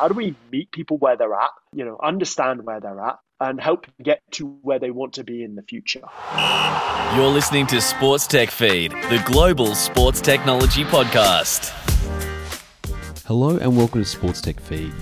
how do we meet people where they're at, you know, understand where they're at, and help get to where they want to be in the future. You're listening to Sports Tech Feed, the global sports technology podcast. Hello and welcome to Sports Tech Feed.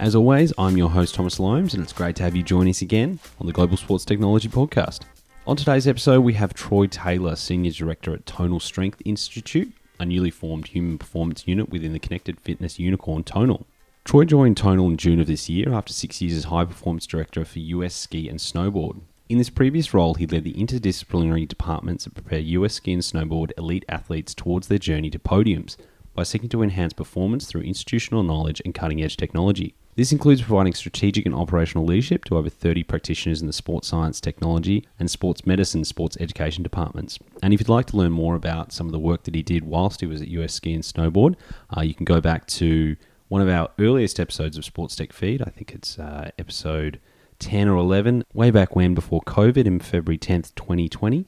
As always, I'm your host Thomas Loams, and it's great to have you join us again on the Global Sports Technology Podcast. On today's episode, we have Troy Taylor, Senior Director at Tonal Strength Institute, a newly formed human performance unit within the connected fitness unicorn Tonal. Troy joined Tonal in June of this year after six years as High Performance Director for US Ski and Snowboard. In this previous role, he led the interdisciplinary departments that prepare US ski and snowboard elite athletes towards their journey to podiums by seeking to enhance performance through institutional knowledge and cutting edge technology. This includes providing strategic and operational leadership to over 30 practitioners in the sports science, technology, and sports medicine sports education departments. And if you'd like to learn more about some of the work that he did whilst he was at US Ski and Snowboard, uh, you can go back to one of our earliest episodes of Sports Tech Feed. I think it's uh, episode 10 or 11, way back when before COVID in February 10th, 2020.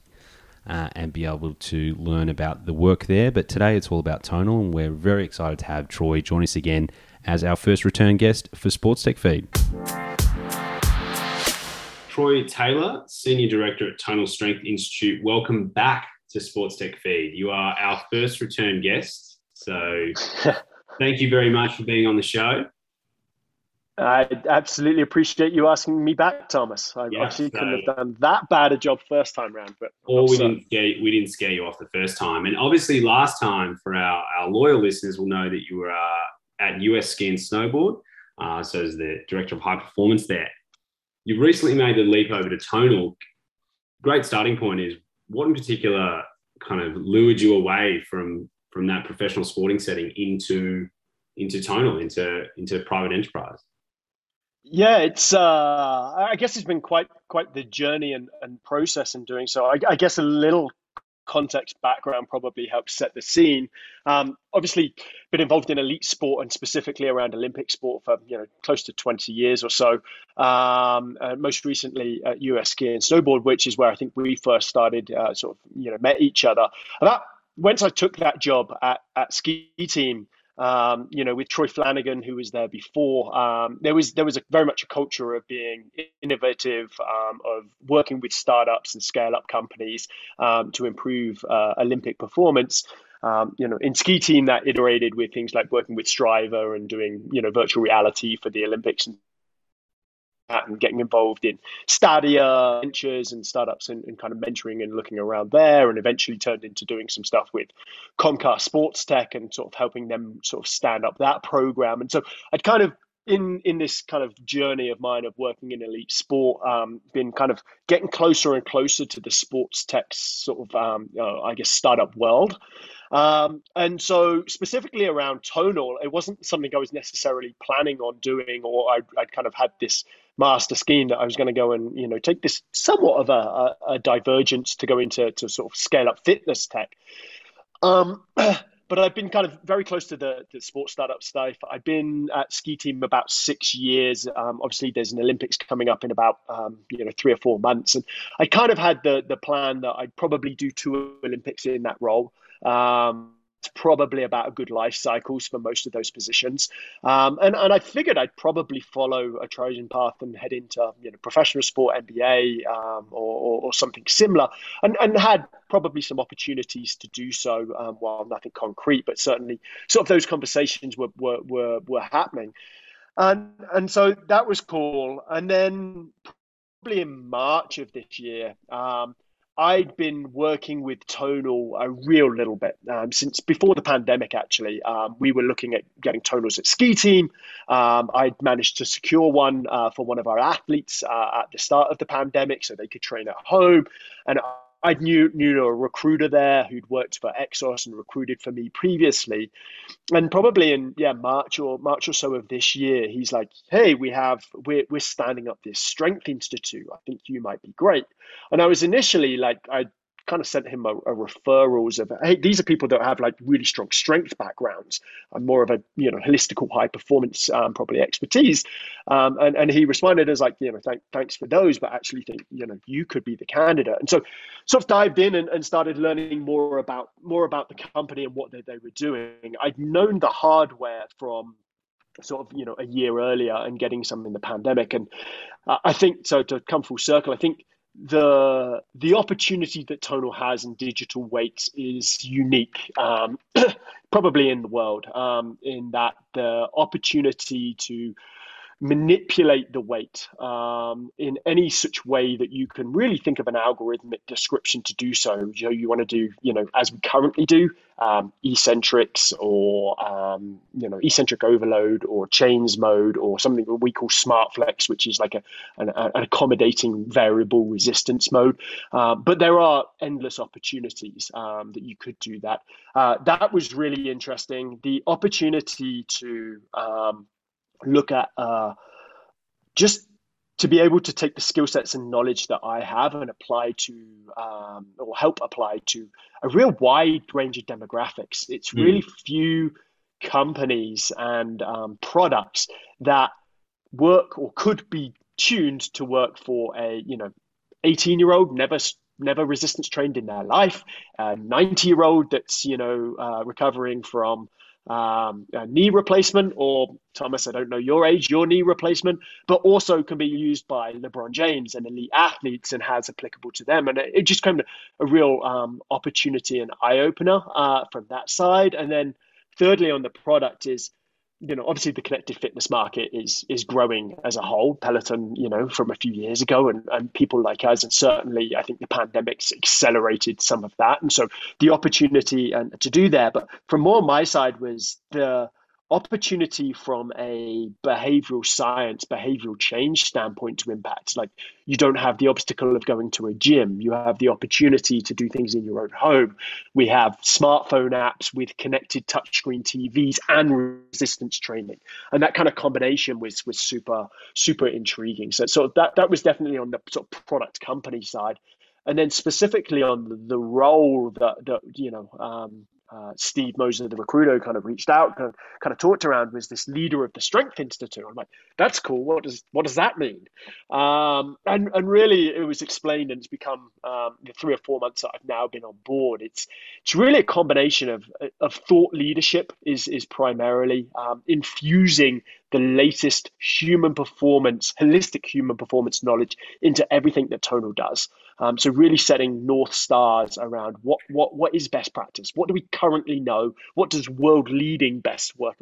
Uh, and be able to learn about the work there. But today it's all about Tonal, and we're very excited to have Troy join us again as our first return guest for Sports Tech Feed. Troy Taylor, Senior Director at Tonal Strength Institute. Welcome back to Sports Tech Feed. You are our first return guest. So thank you very much for being on the show. I absolutely appreciate you asking me back, Thomas. I yeah, actually so, couldn't have done that bad a job first time round, but or we didn't scare we didn't scare you off the first time. And obviously, last time for our, our loyal listeners will know that you were uh, at US Ski and Snowboard, uh, so as the director of high performance there. You've recently made the leap over to Tonal. Great starting point is what in particular kind of lured you away from from that professional sporting setting into into Tonal, into into private enterprise? Yeah, it's. Uh, I guess it's been quite quite the journey and, and process in doing so. I, I guess a little context background probably helps set the scene. Um, obviously, been involved in elite sport and specifically around Olympic sport for you know close to 20 years or so. Um, uh, most recently at US Ski and Snowboard, which is where I think we first started, uh, sort of you know met each other. And that once I took that job at, at Ski Team. Um, you know, with Troy Flanagan, who was there before, um, there was there was a, very much a culture of being innovative, um, of working with startups and scale up companies um, to improve uh, Olympic performance. Um, you know, in ski team that iterated with things like working with STRIVR and doing you know virtual reality for the Olympics and and getting involved in Stadia ventures and startups and, and, kind of mentoring and looking around there, and eventually turned into doing some stuff with Comcast Sports Tech and sort of helping them sort of stand up that program. And so I'd kind of in in this kind of journey of mine of working in elite sport, um, been kind of getting closer and closer to the sports tech sort of um, uh, I guess startup world. Um, and so, specifically around tonal, it wasn't something I was necessarily planning on doing, or I'd, I'd kind of had this master scheme that I was going to go and you know take this somewhat of a, a, a divergence to go into to sort of scale up fitness tech. Um, but I've been kind of very close to the, the sports startup stuff. I've been at ski team about six years. Um, obviously, there's an Olympics coming up in about um, you know three or four months, and I kind of had the the plan that I'd probably do two Olympics in that role. Um, it's probably about a good life cycles for most of those positions. Um, and, and I figured I'd probably follow a Trojan path and head into you know professional sport, NBA, um, or, or, or, something similar, and, and had probably some opportunities to do so. Um, while nothing concrete, but certainly sort of those conversations were were were, were happening, and and so that was cool. And then probably in March of this year. Um, I'd been working with Tonal a real little bit um, since before the pandemic. Actually, um, we were looking at getting Tonals at ski team. Um, I'd managed to secure one uh, for one of our athletes uh, at the start of the pandemic, so they could train at home. And I knew knew a recruiter there who'd worked for Exos and recruited for me previously, and probably in yeah March or March or so of this year, he's like, "Hey, we have we're we're standing up this strength institute. I think you might be great." And I was initially like, I kind of sent him a, a, referrals of hey these are people that have like really strong strength backgrounds and more of a you know holistical high performance um, probably expertise. Um, and, and he responded as like you know thank, thanks for those but actually think you know you could be the candidate. And so sort of dived in and, and started learning more about more about the company and what they, they were doing. I'd known the hardware from sort of you know a year earlier and getting some in the pandemic. And uh, I think so to come full circle, I think the the opportunity that Tonal has in digital weights is unique, um, probably in the world. Um, in that the opportunity to manipulate the weight um, in any such way that you can really think of an algorithmic description to do so. You know, you want to do, you know, as we currently do, um, eccentrics or, um, you know, eccentric overload or chains mode or something that we call smart flex, which is like a, an, an accommodating variable resistance mode. Uh, but there are endless opportunities um, that you could do that. Uh, that was really interesting. The opportunity to, um, look at uh, just to be able to take the skill sets and knowledge that I have and apply to um, or help apply to a real wide range of demographics. It's hmm. really mm. few companies and um, products that work or could be tuned to work for a you know 18 year old never never resistance trained in their life a 90 year old that's you know uh, recovering from um, knee replacement, or Thomas, I don't know your age, your knee replacement, but also can be used by LeBron James and elite athletes and has applicable to them. And it, it just kind of a real um, opportunity and eye opener uh, from that side. And then thirdly, on the product is you know, obviously the connected fitness market is is growing as a whole. Peloton, you know, from a few years ago, and and people like us, and certainly I think the pandemic's accelerated some of that, and so the opportunity and to do there. But from more my side was the opportunity from a behavioral science, behavioral change standpoint to impact. Like you don't have the obstacle of going to a gym. You have the opportunity to do things in your own home. We have smartphone apps with connected touchscreen TVs and resistance training. And that kind of combination was was super, super intriguing. So so that that was definitely on the sort of product company side. And then specifically on the role that, that you know um, uh, Steve Moser, the recruiter, kind of reached out, kind of, kind of talked around, was this leader of the Strength Institute. I'm like, that's cool. What does what does that mean? Um, and and really, it was explained, and it's become um, the three or four months that I've now been on board. It's it's really a combination of of thought leadership is is primarily um, infusing the latest human performance, holistic human performance knowledge into everything that Tonal does. Um, so really setting north stars around what what what is best practice, what do we currently know, what does world leading best work,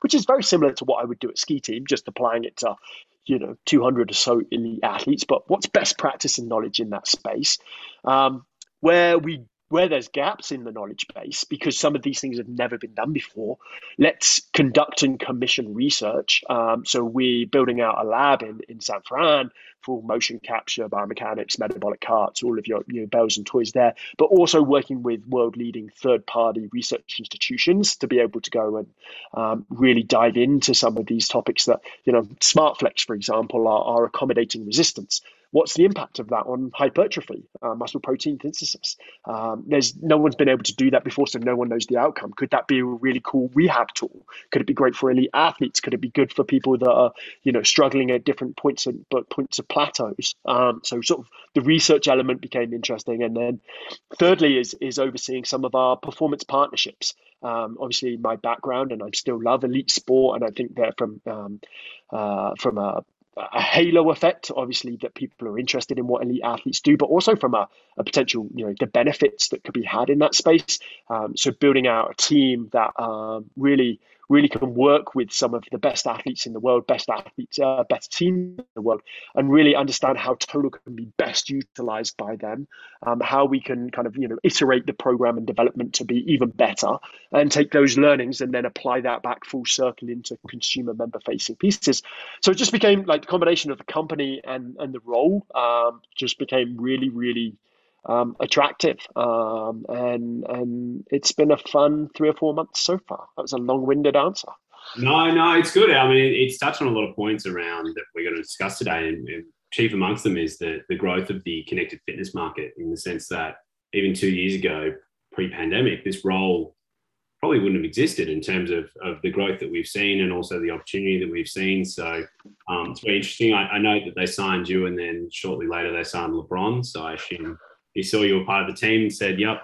which is very similar to what I would do at Ski Team, just applying it to you know 200 or so elite athletes. But what's best practice and knowledge in that space? Um, where we where there's gaps in the knowledge base, because some of these things have never been done before, let's conduct and commission research. Um, so we're building out a lab in, in San Fran for motion capture, biomechanics, metabolic carts, all of your, your bells and toys there, but also working with world leading third party research institutions to be able to go and um, really dive into some of these topics that, you know, SmartFlex, for example, are, are accommodating resistance what's the impact of that on hypertrophy, uh, muscle protein synthesis? Um, there's no one's been able to do that before, so no one knows the outcome. Could that be a really cool rehab tool? Could it be great for elite athletes? Could it be good for people that are, you know, struggling at different points of points of plateaus? Um, so sort of the research element became interesting, and then thirdly is is overseeing some of our performance partnerships. Um, obviously, my background, and I still love elite sport, and I think that from um, uh, from a a halo effect, obviously, that people are interested in what elite athletes do, but also from a, a potential, you know, the benefits that could be had in that space. Um, so building out a team that um, really really can work with some of the best athletes in the world, best athletes, uh, best team in the world, and really understand how Tonal can be best utilized by them, um, how we can kind of you know iterate the program and development to be even better, and take those learnings and then apply that back full circle into consumer member facing pieces. So it just became like the combination of the company and and the role um, just became really really um, attractive. Um, and and it's been a fun three or four months so far. That was a long-winded answer. No, no, it's good. I mean, it's touched on a lot of points around that we're going to discuss today, and, and chief amongst them is the the growth of the connected fitness market in the sense that even two years ago, pre-pandemic, this role probably wouldn't have existed in terms of, of the growth that we've seen and also the opportunity that we've seen. So um, it's very interesting. I, I know that they signed you and then shortly later they signed LeBron. So I assume he saw you were part of the team and said, "Yep,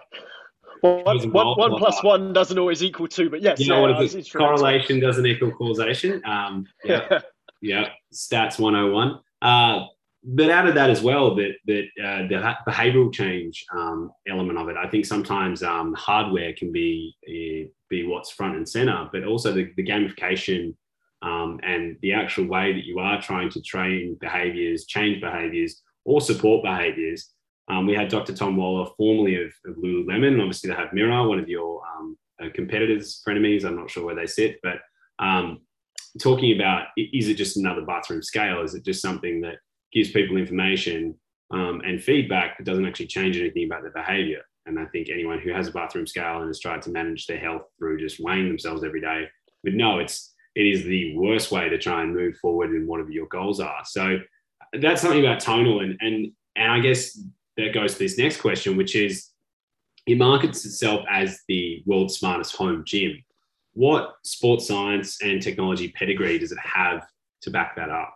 Well, one, one, one plus one doesn't always equal two, but yes, you know what it correlation doesn't equal causation. Um, yeah, yeah, stats 101. Uh, but out of that as well, that that uh, the behavioural change um, element of it, I think sometimes um, hardware can be uh, be what's front and center, but also the, the gamification um, and the actual way that you are trying to train behaviours, change behaviours, or support behaviours. Um, we had Dr. Tom Waller, formerly of, of Lululemon. Obviously, they have Mirror, one of your um, uh, competitors, frenemies. I'm not sure where they sit, but um, talking about is it just another bathroom scale? Is it just something that gives people information um, and feedback that doesn't actually change anything about their behavior? And I think anyone who has a bathroom scale and has tried to manage their health through just weighing themselves every day would know it's it is the worst way to try and move forward in whatever your goals are. So that's something about tonal and and and I guess that goes to this next question, which is it markets itself as the world's smartest home gym. What sports science and technology pedigree does it have to back that up?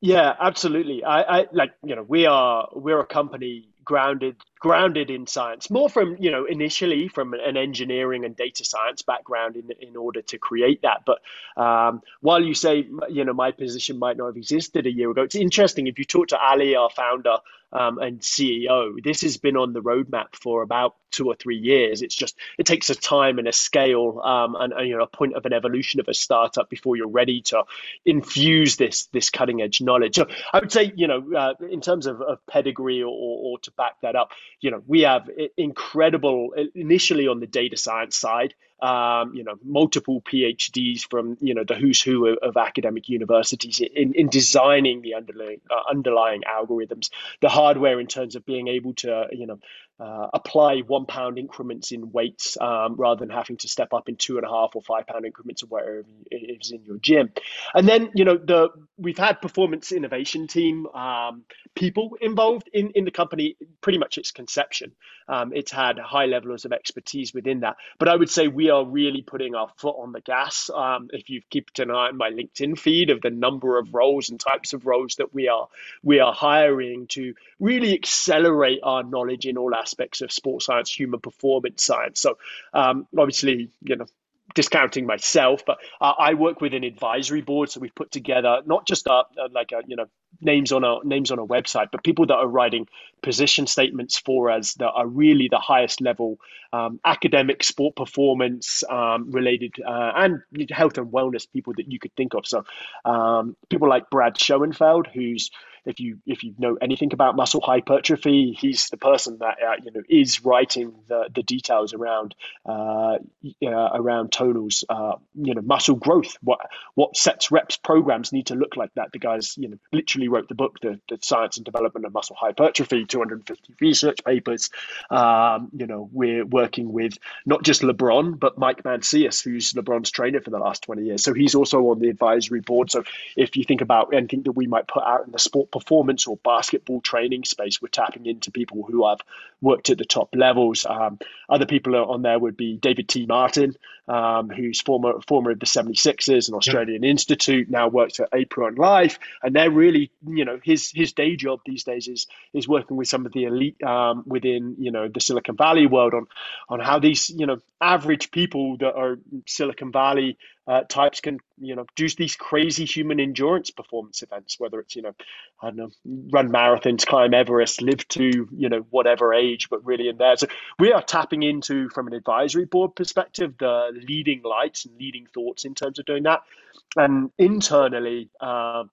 Yeah, absolutely. I, I like you know we are we're a company grounded grounded in science more from you know initially from an engineering and data science background in in order to create that but um, while you say you know my position might not have existed a year ago it's interesting if you talk to Aly our founder um, and CEO. This has been on the roadmap for about two or three years. It's just it takes a time and a scale um, and, and, you know a point of an evolution of a startup before you're ready to infuse this this cutting edge knowledge. So I would say you know uh, in terms of, of pedigree or, or, to back that up, you know we have incredible initially on the data science side um, you know, multiple PhDs from you know the who's who of, of academic universities in, in designing the underlying uh, underlying algorithms, the hardware in terms of being able to you know uh, apply one pound increments in weights um, rather than having to step up in two and a half or five pound increments or whatever is in your gym. And then you know the we've had performance innovation team um, people involved in in the company pretty much its conception. Um, it's had high levels of expertise within that, but I would say we are really putting our foot on the gas. Um, if you've kept an eye on my LinkedIn feed of the number of roles and types of roles that we are we are hiring to really accelerate our knowledge in all aspects of sports science, human performance science. So um, obviously, you know, discounting myself, but uh, I work with an advisory board. So we've put together not just a, a, like a you know names on a names on a website, but people that are writing position statements for us that are really the highest level um, academic sport performance um, related uh, and health and wellness people that you could think of. So um, people like Brad Schoenfeld, who's if you if you know anything about muscle hypertrophy, he's the person that uh, you know is writing the, the details around uh, uh, around tonals, uh, you know, muscle growth. What what sets reps programs need to look like. That the guys you know literally wrote the book, the, the science and development of muscle hypertrophy, 250 research papers. Um, you know, we're working with not just LeBron but Mike Mancias, who's LeBron's trainer for the last 20 years. So he's also on the advisory board. So if you think about anything that we might put out in the sport performance or basketball training space, we're tapping into people who have worked at the top levels. Um, other people on there would be David T. Martin, um, who's former former of the 76ers, and Australian yep. institute, now works at Apeiron Life, and they're really, you know, his his day job these days is is working with some of the elite um, within, you know, the Silicon Valley world on on how these, you know, average people that are Silicon Valley uh, types can you know do these crazy human endurance performance events whether it's you know i don't know run marathons climb everest live to you know whatever age but really in there. So we are tapping into from an advisory board perspective the leading lights and leading thoughts in terms of doing that. And internally uh,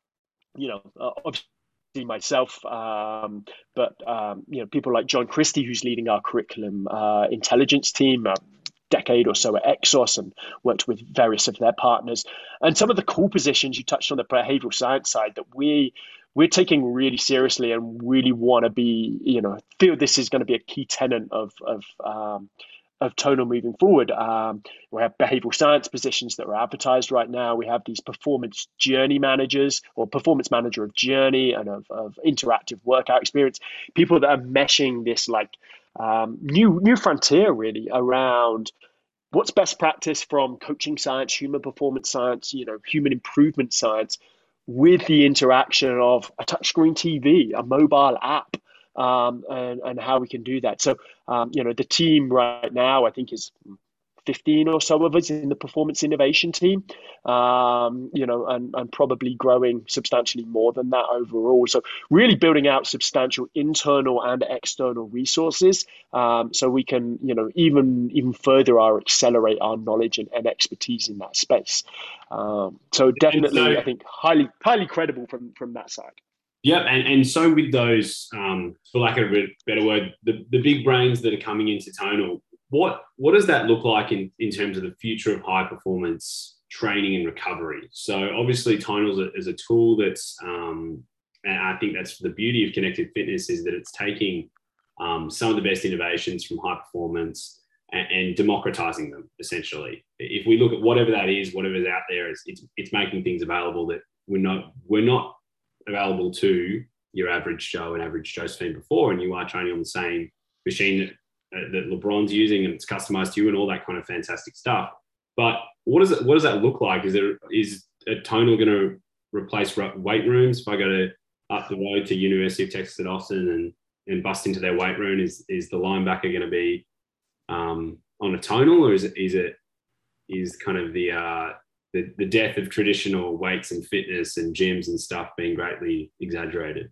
you know uh, obviously myself, um, but um, you know people like John Christie, who's leading our curriculum uh, intelligence team, uh, decade or so at Exos and worked with various of their partners. And some of the cool positions you touched on the behavioral science side that we we're taking really seriously and really want to be, you know, feel this is going to be a key tenant of of um, of tonal moving forward. Um, we have behavioral science positions that are advertised right now. We have these performance journey managers or performance manager of journey and of, of interactive workout experience. People that are meshing this like um, new new frontier really around what's best practice from coaching science, human performance science, you know, human improvement science, with the interaction of a touchscreen TV, a mobile app, um, and, and how we can do that. So, um, you know, the team right now, I think, is 15 or so of us in the performance innovation team, um, you know, and, and probably growing substantially more than that overall. So, really building out substantial internal and external resources um, so we can, you know, even even further our accelerate our knowledge and, and expertise in that space. Um, so, definitely, so, I think highly highly credible from from that side. Yep, and, and so with those, um, for lack of a better word, the, the big brains that are coming into Tonal, what what does that look like in, in terms of the future of high performance training and recovery? So obviously, Tonal is a tool that's, um, and I think that's the beauty of connected fitness is that it's taking um, some of the best innovations from high performance and, and, democratizing them essentially. If we look at whatever that is, whatever's out there, it's, it's, it's making things available that we're not we're not available to your average Joe and average Josephine before, and you are training on the same machine that uh, that LeBron's using and it's customized to you and all that kind of fantastic stuff. But what does it? What does that look like? Is there is a tonal going to replace weight rooms? If I go to up the road to University of Texas at Austin and and bust into their weight room, is is the linebacker going to be um, on a tonal, or is it is it is kind of the uh, the, the death of traditional weights and fitness and gyms and stuff being greatly exaggerated?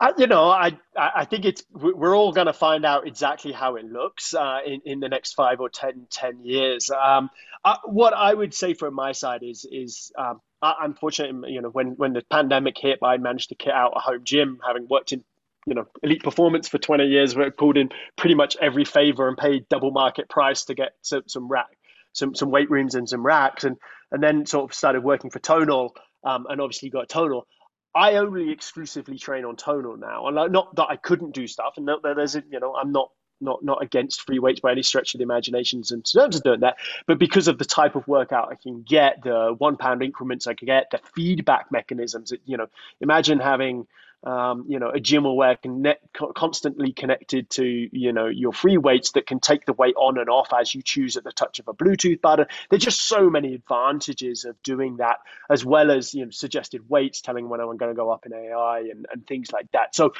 I, you know, I I think it's we're all going to find out exactly how it looks uh, in in the next five or 10, 10 years. Um, I, what I would say from my side is is um. You know, when when the pandemic hit, I managed to kit out a home gym, having worked in you know elite performance for 20 years. We pulled in pretty much every favor and paid double market price to get some, some rack, some some weight rooms and some racks, and and then sort of started working for Tonal. Um, and obviously got Tonal. I only exclusively train on tonal now, and not that I couldn't do stuff, and there's you know I'm not not not against free weights by any stretch of the imaginations in terms of doing that, but because of the type of workout I can get, the one pound increments I can get, the feedback mechanisms. You know, imagine having um, you know, a gym where connect, constantly connected to, you know, your free weights that can take the weight on and off as you choose at the touch of a Bluetooth button. There's just so many advantages of doing that, as well as, you know, suggested weights, telling when I'm going to go up in AI and, and things like that. So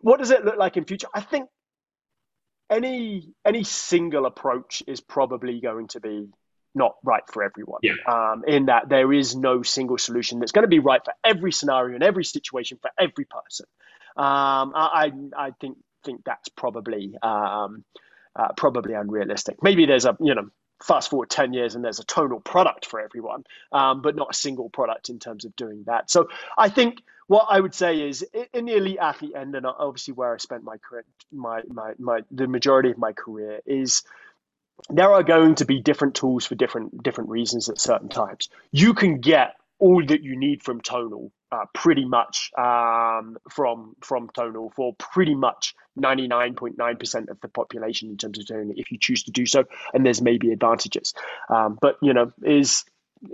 what does it look like in future? I think any any single approach is probably going to be not right for everyone. Yeah. Um, in that there is no single solution that's going to be right for every scenario and every situation for every person. Um, I, I think think that's probably um, uh, probably unrealistic. Maybe there's a you know fast forward 10 years and there's a tonal product for everyone, um, but not a single product in terms of doing that. So I think what I would say is in the elite athlete end, and obviously where I spent my career, my, my, my, the majority of my career is there are going to be different tools for different different reasons at certain times. You can get all that you need from Tonal uh, pretty much um, from from Tonal for pretty much 99.9% of the population in terms of it if you choose to do so and there's maybe advantages. Um, but you know is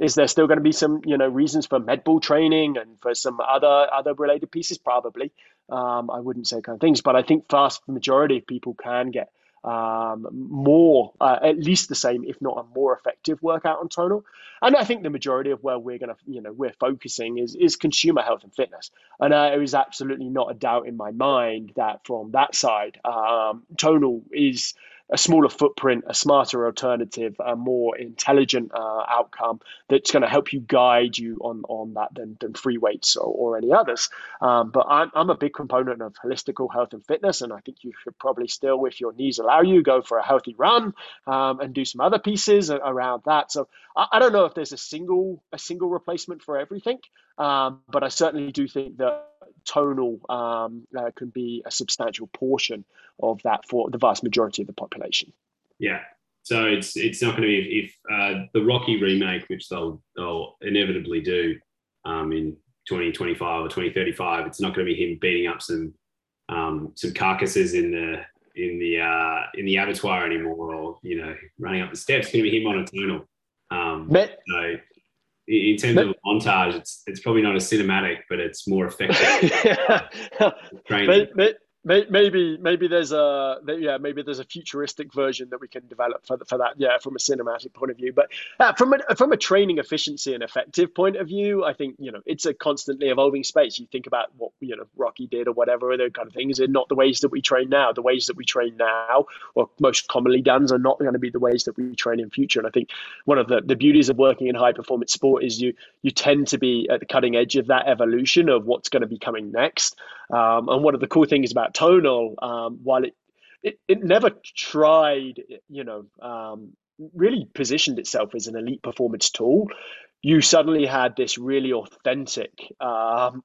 is there still going to be some you know reasons for medball training and for some other other related pieces? Probably. Um, i wouldn't say kind of things but i think vast majority of people can get um, more, uh, at least the same, if not a more effective workout on tonal. And I think the majority of where we're going to, you know, we're focusing is is consumer health and fitness. And uh, there is absolutely not a doubt in my mind that from that side, um, tonal is a smaller footprint, a smarter alternative, a more intelligent uh, outcome that's going to help you guide you on on that than, than free weights or, or any others. Um, but I'm, I'm a big component of holistical health and fitness, and I think you should probably still, if your knees allow you, go for a healthy run um, and do some other pieces around that. So I, I, don't know if there's a single a single replacement for everything, um, but I certainly do think that tonal um, uh, can be a substantial portion of that for the vast majority of the population. Yeah. So it's it's not going to be if, if uh, the Rocky remake, which they'll they'll inevitably do um, in 2025 or 2035, it's not going to be him beating up some um, some carcasses in the in the uh, in the abattoir anymore, or you know, running up the steps. It's going to be him on a tonal. Um, so in terms of montage, it's it's probably not as cinematic, but it's more effective. but, but maybe maybe there's a yeah maybe there's a futuristic version that we can develop for, for that yeah from a cinematic point of view. But uh, from a from a training efficiency and effective point of view i think you know it's a constantly evolving space. You think about what you know rocky did or whatever other kind of things and not the ways that we train now. The ways that we train now or most commonly done are not going to be the ways that we train in future. And i think one of the, the beauties of working in high performance sport is you you tend to be at the cutting edge of that evolution of what's going to be coming next um, and one of the cool things about tonal, um, while it, it it never tried, you know, um, really positioned itself as an elite performance tool, you suddenly had this really authentic um,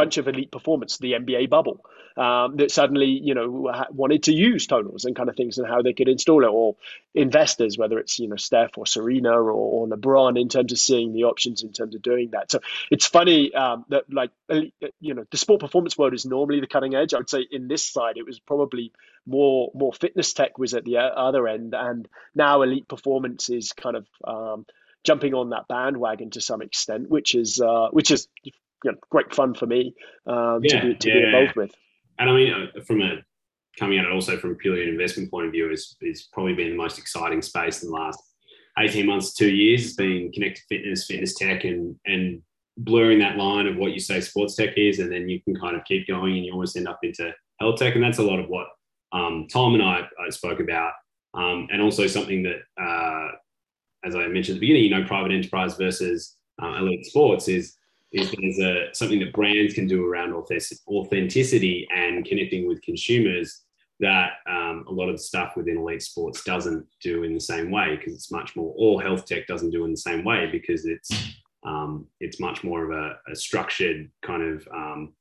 bunch of elite performance, the NBA bubble, um, that suddenly you know wanted to use tonals and kind of things and how they could install it, or investors, whether it's you know Steph or Serena or, or LeBron, in terms of seeing the options in terms of doing that. So it's funny um, that like you know the sport performance world is normally the cutting edge. I would say in this side it was probably more more fitness tech was at the other end, and now elite performance is kind of um, jumping on that bandwagon to some extent, which is uh, which is you know, great fun for me um, yeah, to, be, to yeah, be involved with. And I mean, uh, from a coming at it also from purely an investment point of view, is is probably been the most exciting space in the last eighteen months, two years. It's been connected fitness, fitness tech, and and blurring that line of what you say sports tech is, and then you can kind of keep going, and you almost end up into health tech, and that's a lot of what um, Tom and I, I spoke about, um, and also something that, uh, as I mentioned at the beginning, you know, private enterprise versus uh, elite sports is is there's a, something that brands can do around authenticity and connecting with consumers that um, a lot of the stuff within elite sports doesn't do in the same way because it's much more or health tech doesn't do in the same way because it's um, it's much more of a, a structured kind of um,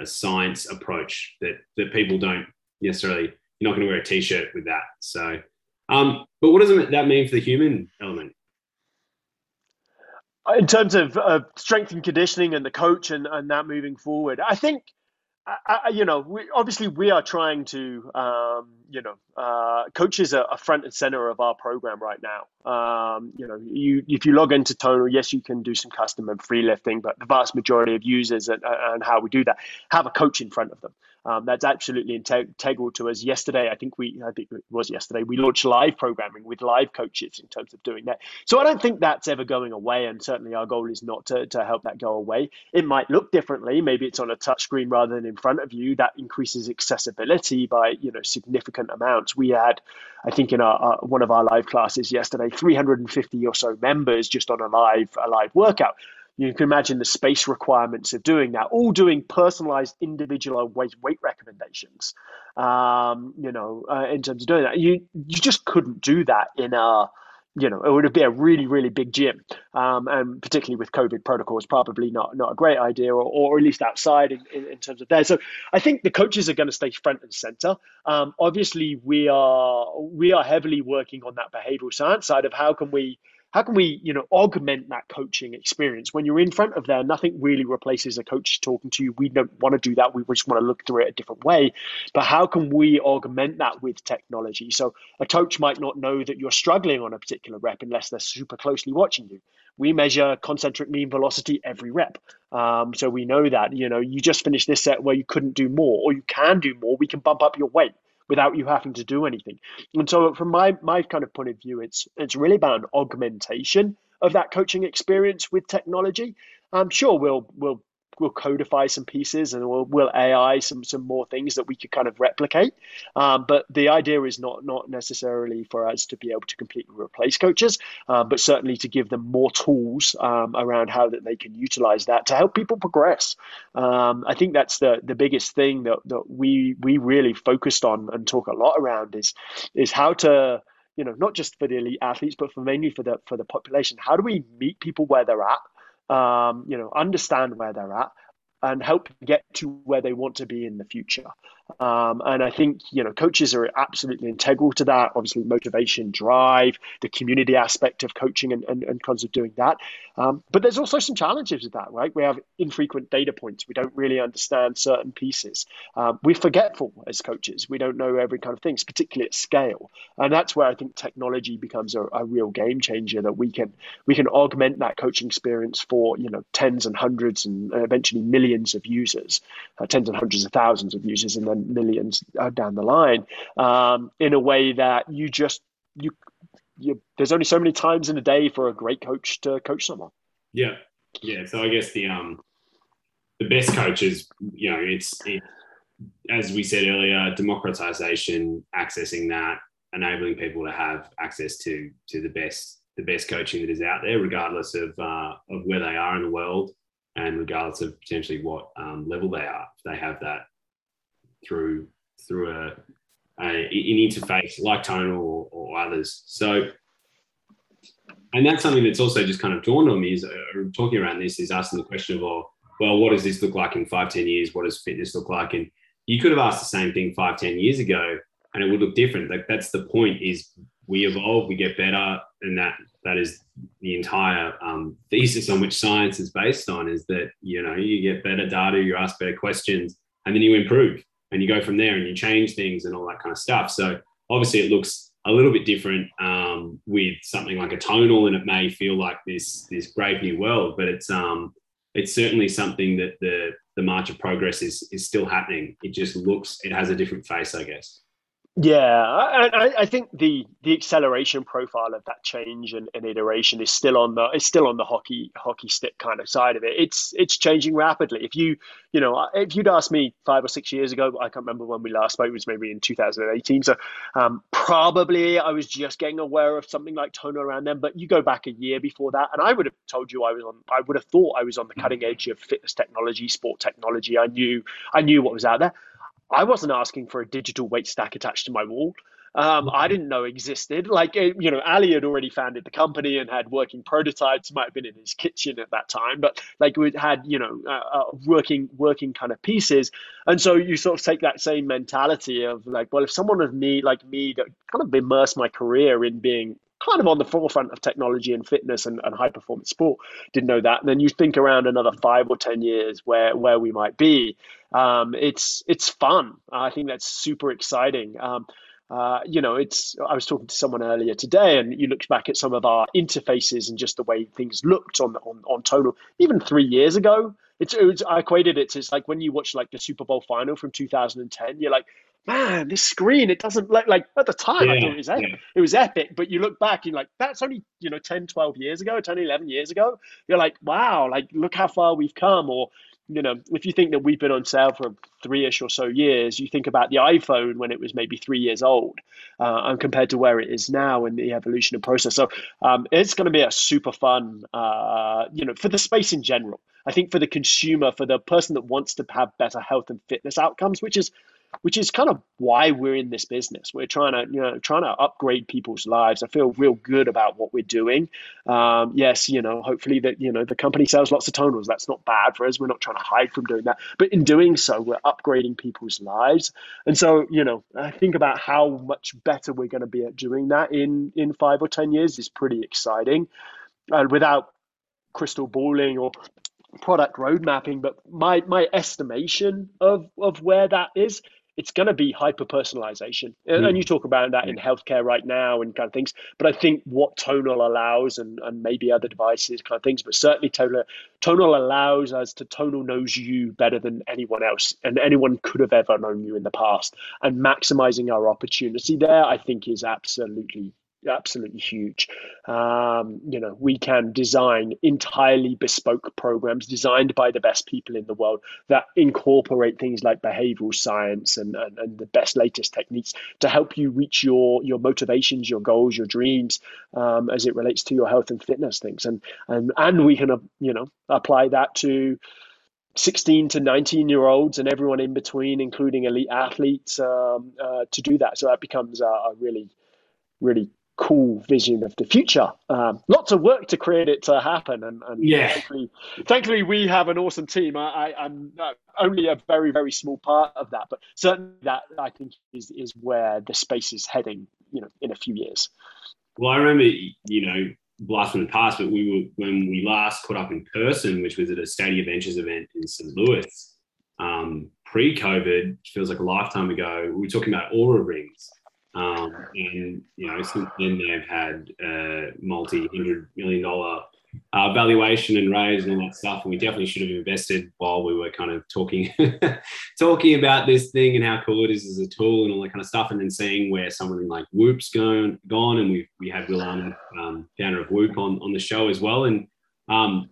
a science approach that that people don't necessarily you're not going to wear a t-shirt with that so um, but what does that mean for the human element in terms of uh, strength and conditioning and the coach and, and that moving forward, I think, I, you know, we, obviously we are trying to, um, you know, uh, coaches are, are, front and center of our program right now. Um, you know, you if you log into Tonal, yes, you can do some custom and free lifting, but the vast majority of users and, and how we do that have a coach in front of them. Um, that's absolutely integral to us. Yesterday, I think we, I think it was yesterday, we launched live programming with live coaches in terms of doing that. So I don't think that's ever going away, and certainly our goal is not to, to help that go away. It might look differently. Maybe it's on a touchscreen rather than in front of you. That increases accessibility by you know significant amounts. We had, I think, in our, our one of our live classes yesterday, 350 or so members just on a live a live workout you can imagine the space requirements of doing that, all doing personalized individual weight, weight recommendations. Um, you know, uh, in terms of doing that, you you just couldn't do that in a you know, it would be a really, really big gym, um, and particularly with COVID protocols, probably not not a great idea, or, or at least outside in, in, in terms of there. So I think the coaches are going to stay front and center. Um, obviously, we are we are heavily working on that behavioral science side of how can we how can we you know augment that coaching experience? When you're in front of there nothing really replaces a coach talking to you. We don't want to do that. We just want to look through it a different way. But how can we augment that with technology? So a coach might not know that you're struggling on a particular rep unless they're super closely watching you. We measure concentric mean velocity every rep. Um, so we know that you know you just finished this set where you couldn't do more or you can do more. We can bump up your weight without you having to do anything. And so, from my my kind of point of view, it's it's really about an augmentation of that coaching experience with technology. I'm sure we'll we'll we'll codify some pieces and we'll, we'll AI some some more things that we could kind of replicate. Um, but the idea is not not necessarily for us to be able to completely replace coaches, uh, but certainly to give them more tools um, around how that they can utilize that to help people progress. Um, I think that's the the biggest thing that, that we we really focused on and talk a lot around is is how to you know not just for the elite athletes but for mainly for the for the population how do we meet people where they're at um, you know, understand where they're at and help get to where they want to be in the future. Um, and I think you know coaches are absolutely integral to that. Obviously, motivation, drive, the community aspect of coaching, and and, and kinds of doing that. Um, but there's also some challenges with that, right? We have infrequent data points. We don't really understand certain pieces. Um, we're forgetful as coaches. We don't know every kind of things, particularly at scale. And that's where I think technology becomes a, a real game changer. That we can we can augment that coaching experience for you know tens and hundreds and eventually millions of users, uh, tens and hundreds of thousands of users in the millions uh, down the line um, in a way that you just you, you there's only so many times in a day for a great coach to coach someone. Yeah, yeah. So I guess the um the best coaches, you know, it's it, as we said earlier, democratization, accessing that, enabling people to have access to to the best the best coaching that is out there, regardless of uh, of where they are in the world, and regardless of potentially what um, level they are. If they have that through through a, a an interface like Tonal or, or others. So and that's something that's also just kind of dawned on me is uh, talking around this is asking the question of, oh, well, what does this look like in five, 10 years? What does fitness look like? And you could have asked the same thing five, 10 years ago and it would look different. Like that's the point is we evolve, we get better. And that, that is the entire um, thesis on which science is based on is that, you know, you get better data, you ask better questions and then you improve and you go from there and you change things and all that kind of stuff. So obviously it looks a little bit different um, with something like a tonal, and it may feel like this this brave new world, but it's um, it's certainly something that the the march of progress is is still happening. It just looks it has a different face, I guess. Yeah, I, I think the the acceleration profile of that change and, and, iteration is still on the it's still on the hockey hockey stick kind of side of it. It's it's changing rapidly. If you you know if you'd asked me five or six years ago, I can't remember when we last spoke. It was maybe in 2018. So um, probably I was just getting aware of something like Tonal around then. But you go back a year before that, and I would have told you I was on. I would have thought I was on the cutting edge of fitness technology, sport technology. I knew I knew what was out there. I wasn't asking for a digital weight stack attached to my wall. Um, I didn't know existed. Like, you know, Aly had already founded the company and had working prototypes. Might have been in his kitchen at that time, but like we had, you know, uh, uh, working working kind of pieces. And so you sort of take that same mentality of like, well, if someone of me like me that kind of immersed my career in being kind of on the forefront of technology and fitness and, and high performance sport didn't know that and then you think around another five or ten years where where we might be um, it's it's fun i think that's super exciting um, uh, you know, it's. I was talking to someone earlier today, and you looked back at some of our interfaces and just the way things looked on on on Tonal even three years ago. It's, I equated it to it's like when you watch like the Super Bowl final from 2010. You're like, man, this screen, it doesn't look like at the time yeah, I thought it was epic. Yeah. It was epic, but you look back, you're like, that's only, you know, 10, 12 years ago, 10, 11 years ago. You're like, wow, like look how far we've come. Or, you know, if you think that we've been on sale for three-ish or so years, you think about the iPhone when it was maybe three years old, uh, and compared to where it is now and the evolution of process. So um, it's going to be a super fun, uh, you know, for the space in general. I think for the consumer, for the person that wants to have better health and fitness outcomes, which is which is kind of why we're in this business. We're trying to, you know, trying to upgrade people's lives. I feel real good about what we're doing. Um, yes, you know, hopefully that, you know, the company sells lots of tonals. That's not bad for us. We're not trying to hide from doing that. But in doing so, we're upgrading people's lives. And so, you know, I think about how much better we're going to be at doing that in, in five or 10 years is pretty exciting. And without crystal balling or product road mapping, but my my estimation of of where that is it's going to be hyper personalization. And, mm. and, you talk about that in healthcare right now and kind of things. But I think what Tonal allows, and, and maybe other devices, kind of things, but certainly Tonal, Tonal allows us to Tonal knows you better than anyone else and anyone could have ever known you in the past. And maximizing our opportunity there, I think, is absolutely absolutely huge. Um, you know, we can design entirely bespoke programs designed by the best people in the world that incorporate things like behavioral science and, and, and the best latest techniques to help you reach your your motivations, your goals, your dreams um, as it relates to your health and fitness things. And and and we can uh, you know apply that to 16 to 19 year olds and everyone in between, including elite athletes, um, uh, to do that. So that becomes a, a really, really cool vision of the future. Um, lots of work to create it to happen, and, and yeah. thankfully, thankfully, we have an awesome team. I, am uh, only a very very small part of that, but certainly that I think is is where the space is heading. You know, in a few years. Well, I remember, you know, blast from the past, but we were when we last caught up in person, which was at a Stadia Ventures event in St. Louis. Um, pre-COVID, feels like a lifetime ago. We were talking about Oura rings um, and you know, since then they've had a multi-hundred million dollar uh, valuation and raise and all that stuff. And we definitely should have invested while we were kind of talking talking about this thing and how cool it is as a tool and all that kind of stuff. And then seeing where something like Whoop's gone gone, and we we had Will Ahmed, um, founder of Whoop, on on the show as well. And um,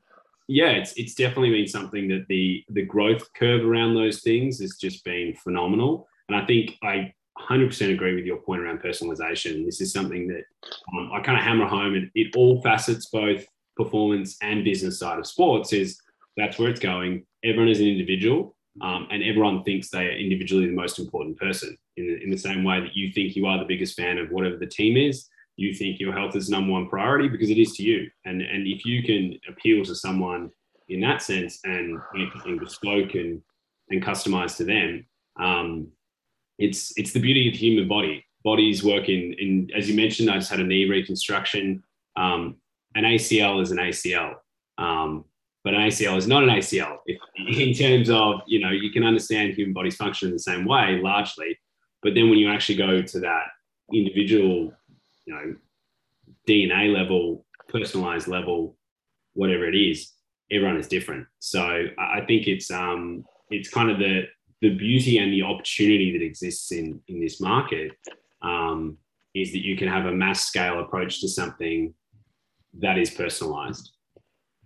yeah, it's it's definitely been something that the the growth curve around those things has just been phenomenal. And I think I 100% agree with your point around personalization. This is something that um, I kind of hammer home, it all facets both performance and business side of sports. Is that's where it's going. Everyone is an individual, um, and everyone thinks they are individually the most important person. In the, in the same way that you think you are the biggest fan of whatever the team is, you think your health is number one priority because it is to you. And and if you can appeal to someone in that sense and make something bespoke and and customized to them. Um, it's it's the beauty of the human body. Bodies work in, in as you mentioned. I just had a knee reconstruction. Um, an ACL is an ACL, um, but an ACL is not an ACL. If, in terms of you know, you can understand human bodies function in the same way largely, but then when you actually go to that individual, you know, DNA level, personalized level, whatever it is, everyone is different. So I think it's um, it's kind of the the beauty and the opportunity that exists in in this market um, is that you can have a mass scale approach to something that is personalized.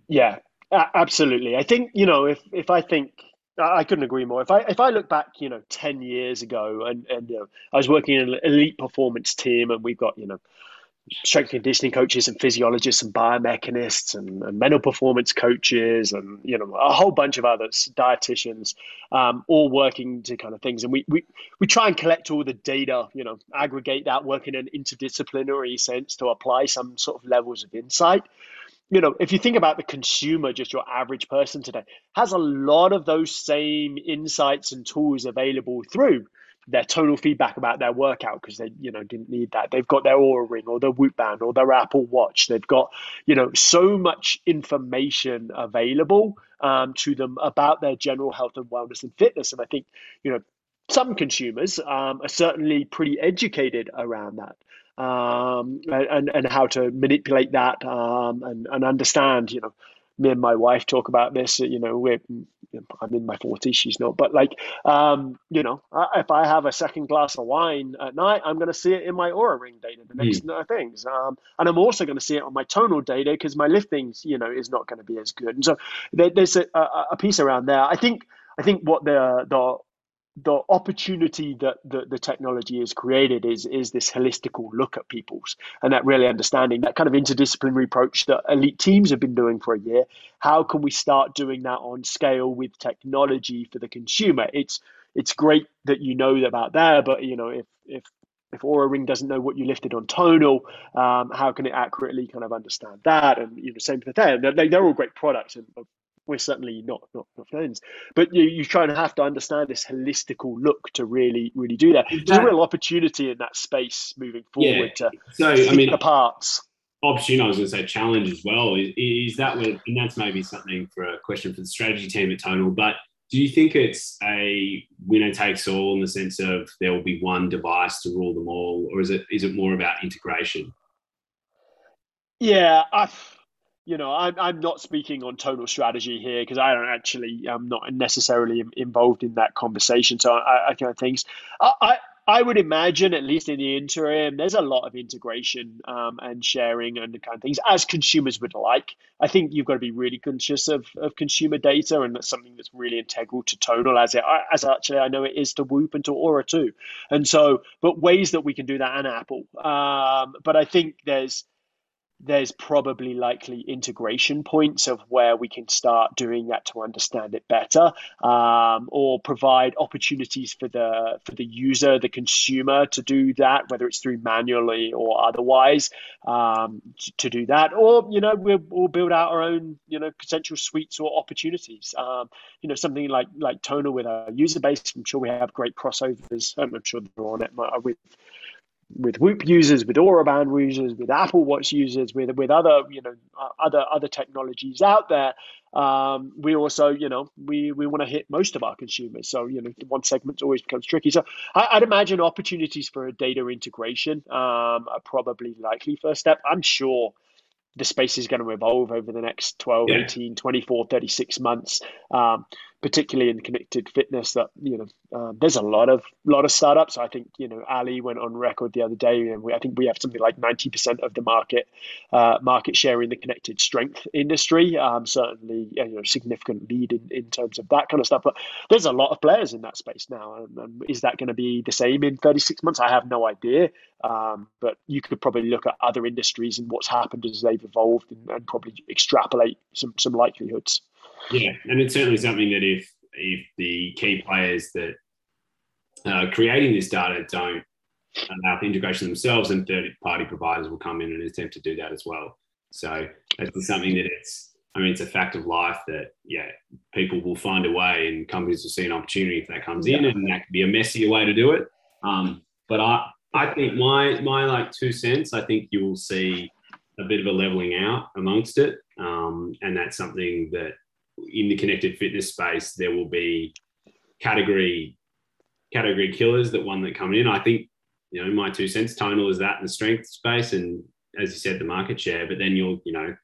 Yeah, absolutely. I think you know if if I think I couldn't agree more. If I if I look back, you know, ten years ago, and and you know, I was working in an elite performance team, and we've got you know strength conditioning coaches and physiologists and biomechanists and, and, mental performance coaches and you know a whole bunch of others dietitians um, all working to kind of things. And we, we we try and collect all the data you know aggregate that work in an interdisciplinary sense to apply some sort of levels of insight. You know if you think about the consumer just your average person today has a lot of those same insights and tools available through their tonal feedback about their workout because they you know didn't need that they've got their Oura ring or their whoop band or their apple watch they've got you know so much information available um, to them about their general health and wellness and fitness and i think you know some consumers um, are certainly pretty educated around that um, and, and how to manipulate that um, and, and understand you know me and my wife talk about this. You know, we're I'm in my 40s, she's not, but like, um, you know, if I have a second glass of wine at night, I'm going to see it in my Oura ring data, the next mm. things, um, and I'm also going to see it on my tonal data because my liftings, you know, is not going to be as good. And so there, there's a, a, piece around there. I think I think what the the the opportunity that the, the technology has created is is this holistical look at people's and that really understanding that kind of interdisciplinary approach that elite teams have been doing for a year how can we start doing that on scale with technology for the consumer it's it's great that you know about there but you know if if if Oura Ring doesn't know what you lifted on tonal, um, how can it accurately kind of understand that? And you know, same for them. They're, they're all great products, and we're certainly not not, not friends. But you you try and have to understand this holistical look to really really do that. There's a real opportunity in that space moving forward yeah. to so I mean the parts. Opportunity, I was going to say challenge as well. Is, is that where, and that's maybe something for a question for the strategy team at Tonal. But do you think it's a winner takes all in the sense of there will be one device to rule them all, or is it is it more about integration? Yeah, I you know, I'm, I'm not speaking on tonal strategy here because I don't actually, I'm not necessarily involved in that conversation. So I, I kind of things. I, I, I would imagine, at least in the interim, there's a lot of integration um, and sharing and the kind of things as consumers would like. I think you've got to be really conscious of, of consumer data, and that's something that's really integral to Tonal, as it as actually I know it is to Whoop and to Oura too. And so, but ways that we can do that and Apple. Um, but I think there's there's probably likely integration points of where we can start doing that to understand it better um, or provide opportunities for the for the user the consumer to do that whether it's through manually or otherwise um, to, to, do that. Or you know we'll, we'll, build out our own you know potential suites or opportunities. Um, you know something like like Tonal with our user base. I'm sure we have great crossovers. I'm sure they're on it with with Whoop users, with Oura Band users, with Apple Watch users, with with other you know uh, other other technologies out there. Um, we also you know we we want to hit most of our consumers. So you know one segment always becomes tricky. So I, would imagine opportunities for a data integration um, are probably likely first step. I'm sure the space is going to evolve over the next 12, yeah. 18, 24, 36 months. Um, particularly in connected fitness that you know uh, there's a lot of lot of startups. I think you know Aly went on record the other day and we, i think we have something like 90% of the market uh, market share in the connected strength industry. Um, certainly you know significant lead in, in terms of that kind of stuff but there's a lot of players in that space now. And, and is that going to be the same in 36 months? I have no idea. Um, but you could probably look at other industries and what's happened as they've evolved and, and probably extrapolate some some likelihoods yeah, and it's certainly something that if if the key players that are creating this data don't allow for integration themselves, and third party providers will come in and attempt to do that as well. So it's something that it's I mean, it's a fact of life that yeah, people will find a way, and companies will see an opportunity if that comes in, and that could be a messier way to do it. Um, but I, I think my my like two cents, I think you will see a bit of a leveling out amongst it, um, and that's something that in the connected fitness space, there will be category category killers that one that come in. I think, you know, my two cents, tonal is that in the strength space, and as you said, the market share. But then you'll, you know,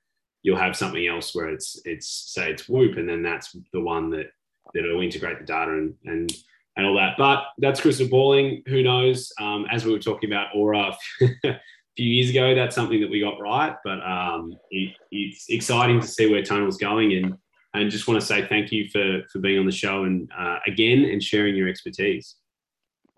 you'll have something else where it's it's say it's Whoop, and then that's the one that that'll integrate the data and and and all that. But that's crystal balling. Who knows? Um, as we were talking about Oura a few years ago, that's something that we got right. But um, it, it's exciting to see where Tonal's going, and and just want to say thank you for for being on the show and uh, again and sharing your expertise.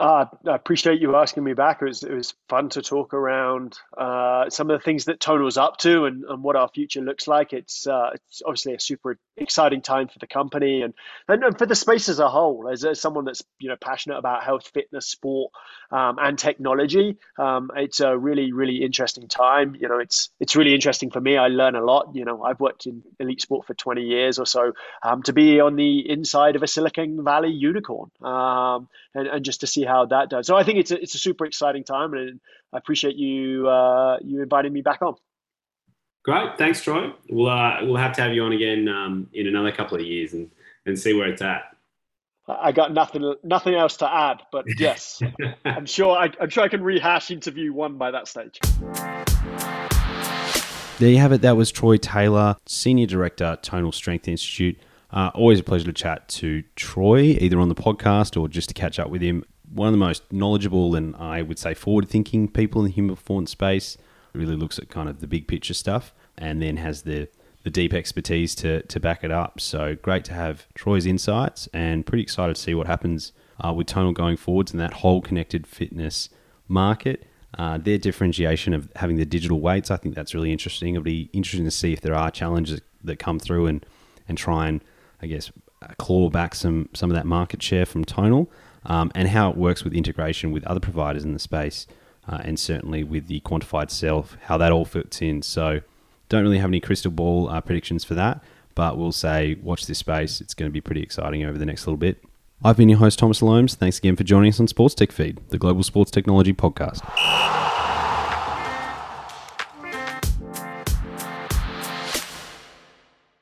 Uh, I appreciate you asking me back. It was, it was fun to talk around uh, some of the things that Tonal was up to and, and what our future looks like. It's uh, it's obviously a super exciting time for the company and, and, and for the space as a whole. As, as, someone that's you know passionate about health, fitness, sport, um, and technology, um, it's a really really interesting time. You know, it's it's really interesting for me. I learn a lot. You know, I've worked in elite sport for 20 years or so. Um, to be on the inside of a Silicon Valley unicorn um, and, and just to see how that does. So I think it's a, it's a super exciting time, and I appreciate you uh, you inviting me back on. Great, thanks, Troy. We'll uh, we'll have to have you on again um, in another couple of years and and see where it's at. I got nothing nothing else to add, but yes, I'm sure I, I'm sure I can rehash interview one by that stage. There you have it. That was Troy Taylor, Senior Director, Tonal Strength Institute. Uh, always a pleasure to chat to Troy, either on the podcast or just to catch up with him. One of the most knowledgeable and I would say forward thinking people in the human performance space. Really looks at kind of the big picture stuff and then has the, the deep expertise to, to back it up. So great to have Troy's insights and pretty excited to see what happens uh, with Tonal going forwards and that whole connected fitness market. Uh, their differentiation of having the digital weights, I think that's really interesting. It'll be interesting to see if there are challenges that come through and, and try and I guess, claw back some some of that market share from Tonal, um, and how it works with integration with other providers in the space, uh, and certainly with the quantified self, how that all fits in. So, don't really have any crystal ball uh, predictions for that, but we'll say watch this space. It's going to be pretty exciting over the next little bit. I've been your host, Thomas Loams. Thanks again for joining us on Sports Tech Feed, the global sports technology podcast.